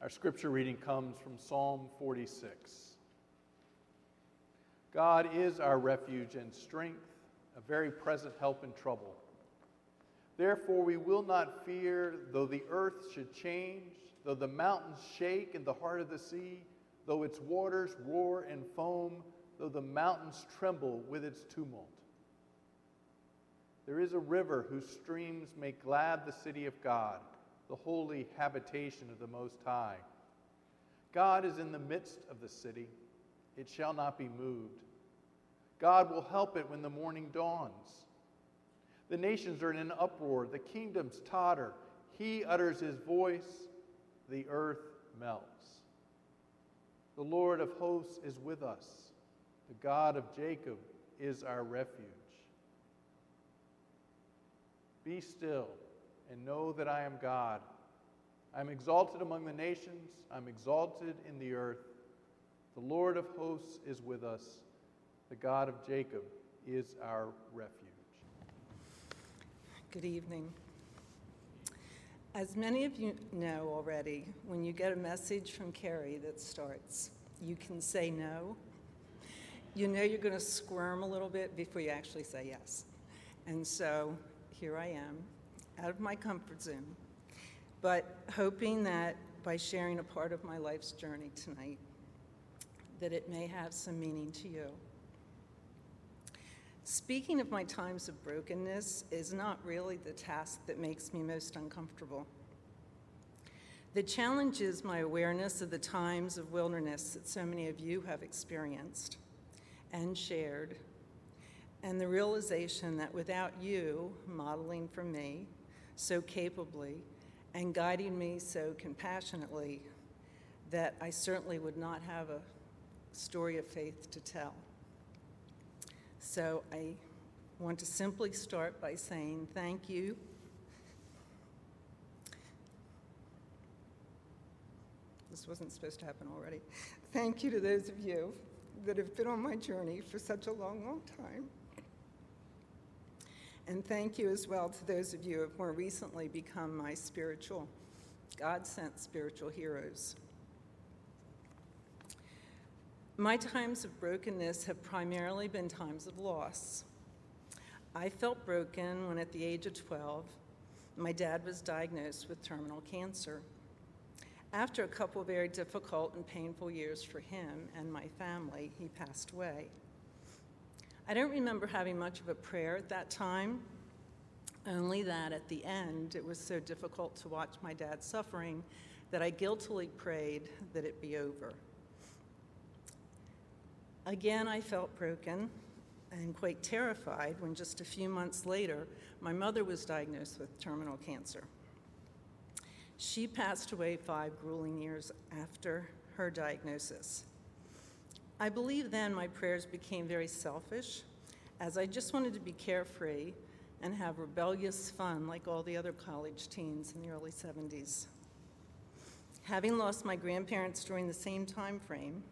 Our scripture reading comes from Psalm 46. God is our refuge and strength, a very present help in trouble. Therefore, we will not fear, though the earth should change, though the mountains shake in the heart of the sea, though its waters roar and foam, though the mountains tremble with its tumult. There is a river whose streams make glad the city of God, the holy habitation of the Most High. God is in the midst of the city, it shall not be moved. God will help it when the morning dawns. The nations are in an uproar, the kingdoms totter. He utters his voice, the earth melts. The Lord of hosts is with us, the God of Jacob is our refuge. Be still and know that I am God. I am exalted among the nations, I'm exalted in the earth. The Lord of hosts is with us, the God of Jacob is our refuge. Good evening. As many of you know already, when you get a message from Carrie that starts, you can say no. You know you're going to squirm a little bit before you actually say yes. And so here I am, out of my comfort zone, but hoping that by sharing a part of my life's journey tonight, that it may have some meaning to you. Speaking of my times of brokenness is not really the task that makes me most uncomfortable. The challenge is my awareness of the times of wilderness that so many of you have experienced and shared and the realization that without you modeling for me so capably and guiding me so compassionately, that I certainly would not have a story of faith to tell. So I want to simply start by saying thank you. This wasn't supposed to happen already. Thank you to those of you that have been on my journey for such a long, long time. And thank you as well to those of you who have more recently become my spiritual, God sent spiritual heroes. My times of brokenness have primarily been times of loss. I felt broken when, at the age of 12, my dad was diagnosed with terminal cancer. After a couple very difficult and painful years for him and my family, he passed away. I don't remember having much of a prayer at that time, only that at the end it was so difficult to watch my dad suffering that I guiltily prayed that it be over. Again, I felt broken and quite terrified when just a few months later my mother was diagnosed with terminal cancer. She passed away five grueling years after her diagnosis. I believe then my prayers became very selfish, as I just wanted to be carefree and have rebellious fun like all the other college teens in the early 70s. Having lost my grandparents during the same time frame,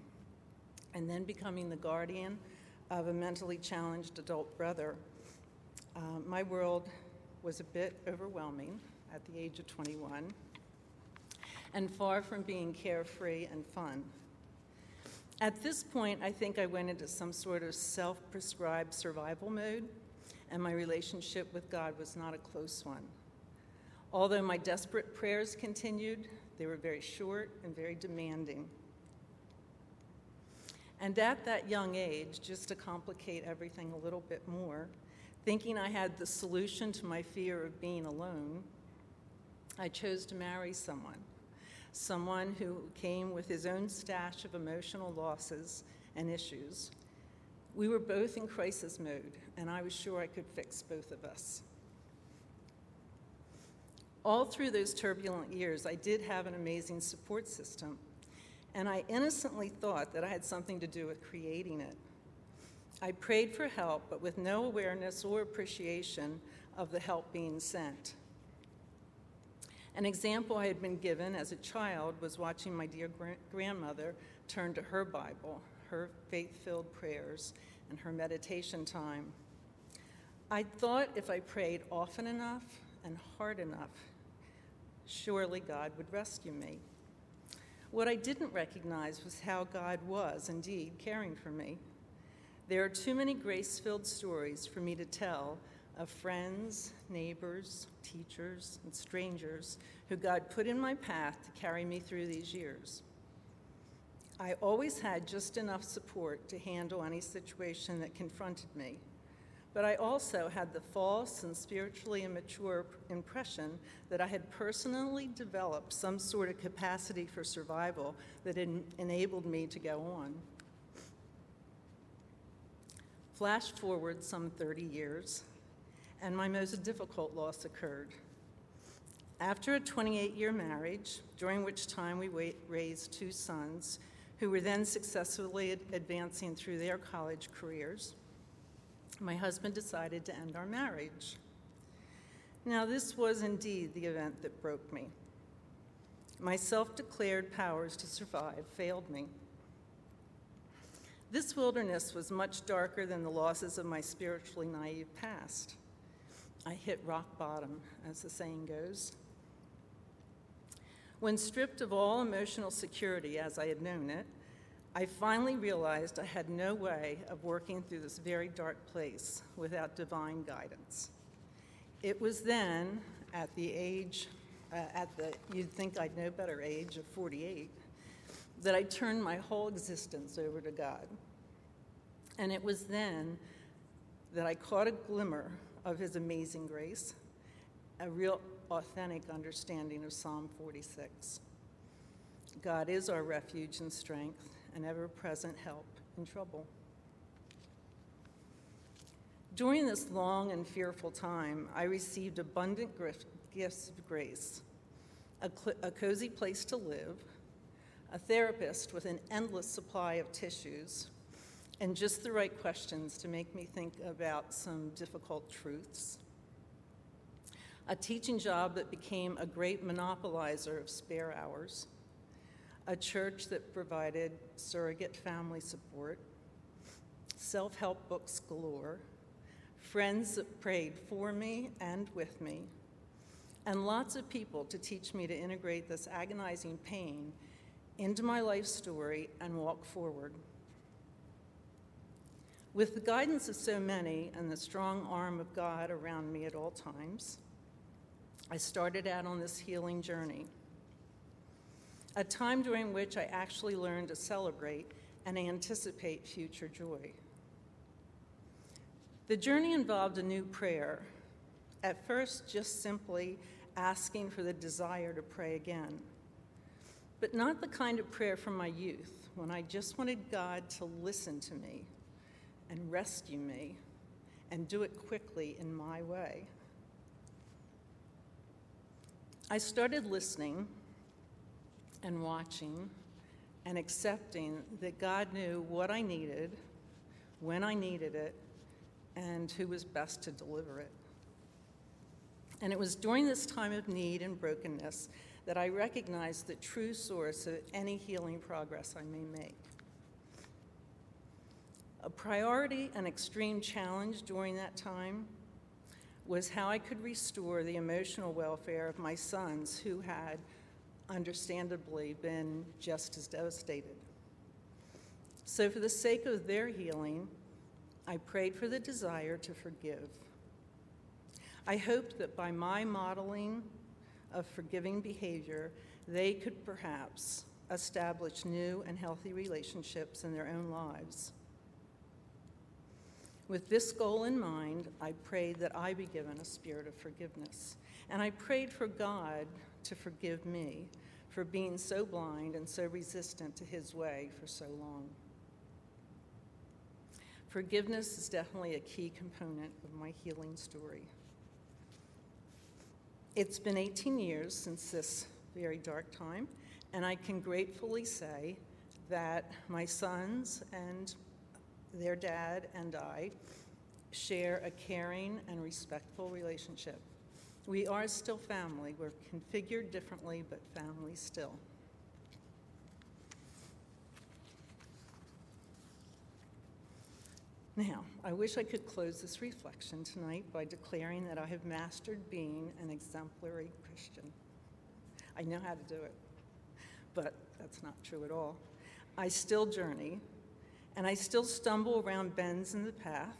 and then becoming the guardian of a mentally challenged adult brother, uh, my world was a bit overwhelming at the age of 21 and far from being carefree and fun. At this point, I think I went into some sort of self prescribed survival mode, and my relationship with God was not a close one. Although my desperate prayers continued, they were very short and very demanding. And at that young age, just to complicate everything a little bit more, thinking I had the solution to my fear of being alone, I chose to marry someone someone who came with his own stash of emotional losses and issues. We were both in crisis mode, and I was sure I could fix both of us. All through those turbulent years, I did have an amazing support system, and I innocently thought that I had something to do with creating it. I prayed for help, but with no awareness or appreciation of the help being sent. An example I had been given as a child was watching my dear grandmother turn to her Bible, her faith filled prayers, and her meditation time. I thought if I prayed often enough and hard enough, surely God would rescue me. What I didn't recognize was how God was indeed caring for me. There are too many grace filled stories for me to tell of friends, neighbors, teachers, and strangers who God put in my path to carry me through these years. I always had just enough support to handle any situation that confronted me, but I also had the false and spiritually immature impression that I had personally developed some sort of capacity for survival that en- enabled me to go on. Flash forward some 30 years, and my most difficult loss occurred. After a 28 year marriage, during which time we raised two sons who were then successfully advancing through their college careers, my husband decided to end our marriage. Now, this was indeed the event that broke me. My self declared powers to survive failed me. This wilderness was much darker than the losses of my spiritually naive past. I hit rock bottom, as the saying goes. When stripped of all emotional security as I had known it, I finally realized I had no way of working through this very dark place without divine guidance. It was then, at the age, uh, at the, you'd think I'd know better age of 48, that I turned my whole existence over to God. And it was then that I caught a glimmer of His amazing grace, a real authentic understanding of Psalm 46. God is our refuge and strength, and ever present help in trouble. During this long and fearful time, I received abundant gifts of grace a, cl- a cozy place to live, a therapist with an endless supply of tissues, and just the right questions to make me think about some difficult truths. A teaching job that became a great monopolizer of spare hours, a church that provided surrogate family support, self help books galore, friends that prayed for me and with me, and lots of people to teach me to integrate this agonizing pain into my life story and walk forward. With the guidance of so many and the strong arm of God around me at all times, I started out on this healing journey, a time during which I actually learned to celebrate and anticipate future joy. The journey involved a new prayer, at first, just simply asking for the desire to pray again, but not the kind of prayer from my youth when I just wanted God to listen to me and rescue me and do it quickly in my way. I started listening and watching and accepting that God knew what I needed, when I needed it, and who was best to deliver it. And it was during this time of need and brokenness that I recognized the true source of any healing progress I may make. A priority and extreme challenge during that time was how I could restore the emotional welfare of my sons who had, understandably, been just as devastated. So, for the sake of their healing, I prayed for the desire to forgive. I hoped that by my modeling of forgiving behavior, they could perhaps establish new and healthy relationships in their own lives. With this goal in mind, I prayed that I be given a spirit of forgiveness. And I prayed for God to forgive me for being so blind and so resistant to his way for so long. Forgiveness is definitely a key component of my healing story. It's been 18 years since this very dark time, and I can gratefully say that my sons and their dad and I share a caring and respectful relationship. We are still family. We're configured differently, but family still. Now, I wish I could close this reflection tonight by declaring that I have mastered being an exemplary Christian. I know how to do it. but that's not true at all. I still journey, and I still stumble around bends in the path.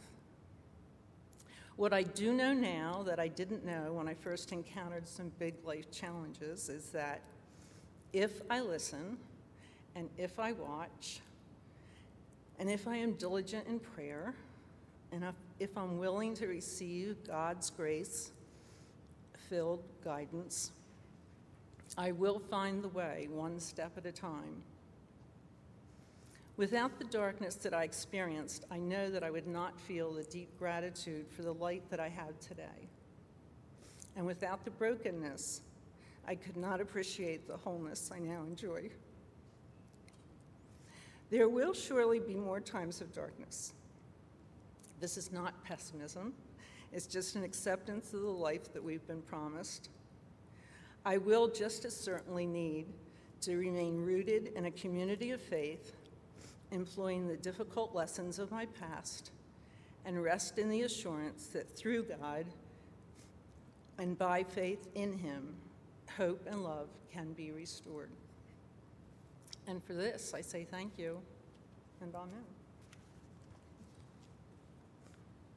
What I do know now that I didn't know when I first encountered some big life challenges is that if I listen, and if I watch, and if I am diligent in prayer, and if, I'm willing to receive God's grace filled guidance, I will find the way one step at a time. Without the darkness that I experienced, I know that I would not feel the deep gratitude for the light that I have today. And without the brokenness, I could not appreciate the wholeness I now enjoy. There will surely be more times of darkness. This is not pessimism, it's just an acceptance of the life that we've been promised. I will just as certainly need to remain rooted in a community of faith employing the difficult lessons of my past, and rest in the assurance that through God and by faith in Him, hope and love can be restored. And for this, I say thank you and amen.